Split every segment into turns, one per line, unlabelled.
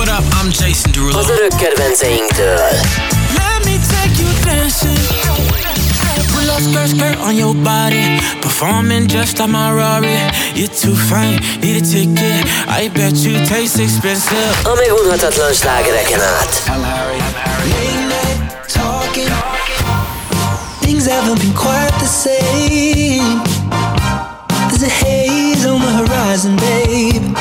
What up, I'm Jason Derulo.
Az örök kedvenceinktől.
Let me take you dancing. Pull up skirt, skirt on your body. Performing just like my Rari. You're too fine, need a ticket. I bet you taste expensive.
I'm a megunhatatlan slágereken át.
I'm Harry.
Late night talking. Things haven't been quite the same. There's a haze on the horizon, babe.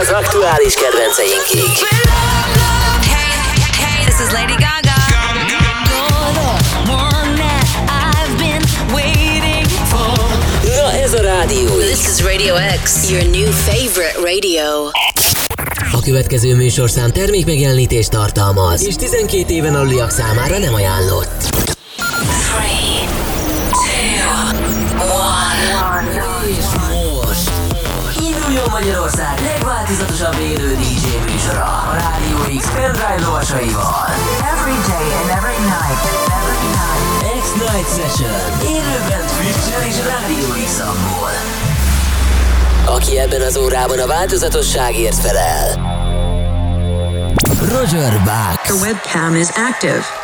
Az aktuális kedvenceinkig.
Hey, hey, this is Lady Gaga.
Na ez a Rádió
This is Radio X, your new favorite radio.
A következő műsorszám termékmegjelenítést tartalmaz, és 12 éven aluliak számára nem ajánlott.
Three, two, one.
És most induljon Magyarország legváltozatosabb élő DJ műsora a Rádió X pendrive lovasaival.
Every day and every night. Every night.
X-Night Session élőben Twitch-en és Rádió x Aki ebben az órában a változatosságért felel. Roger Bucks.
The webcam is active.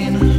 Her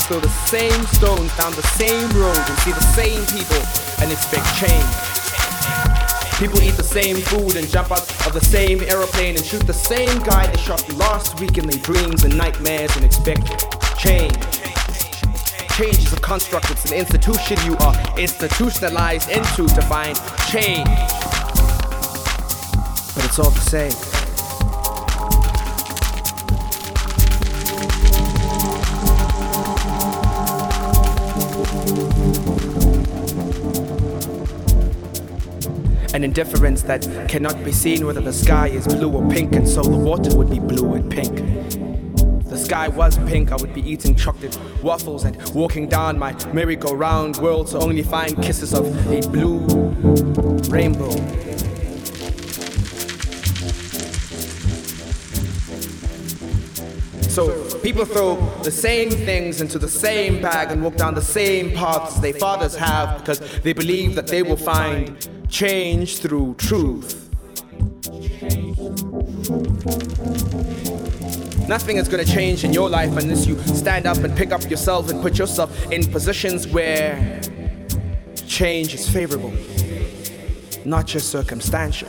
songs, throw the same stones down the same road and see the same people and expect change. People eat the same food and jump out of the same aeroplane and shoot the same guy they shot last week in their dreams and nightmares and expect change. Change is a construct, it's an institution you are institutionalized into to find change. But it's all the same. An indifference that cannot be seen whether the sky is blue or pink, and so the water would be blue and pink. The sky was pink, I would be eating chocolate waffles and walking down my merry-go-round world to only find kisses of a blue rainbow. So people throw the same things into the same bag and walk down the same paths their fathers have because they believe that they will find change through truth. Nothing is going to change in your life unless you stand up and pick up yourself and put yourself in positions where change is favorable, not just circumstantial.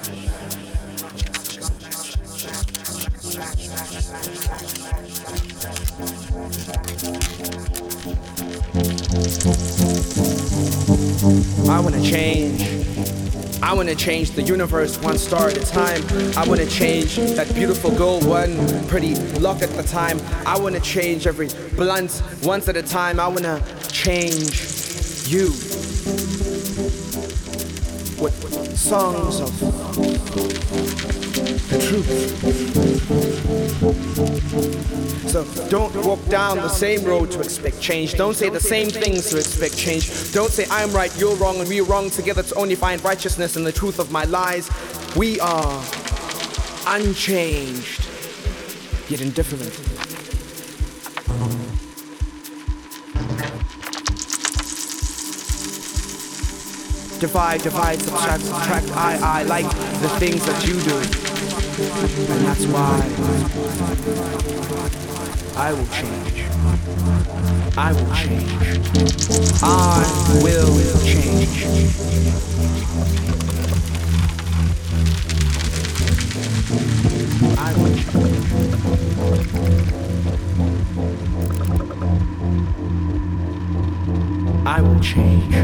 I want to change. I want to change the universe one star at a time. I want to change that beautiful girl one pretty lock at the time. I want to change every blunt once at a time. I want to change you with songs of the truth. So don't walk down the same road to expect change. Don't say the same things to expect change. Don't say I'm right, you're wrong, and we're wrong together to only find righteousness in the truth of my lies. We are unchanged, yet indifferent. Divide, divide, subtract, subtract. I, I like the things that you do. And that's why I will change. I will change. I will change. I will change. I will change.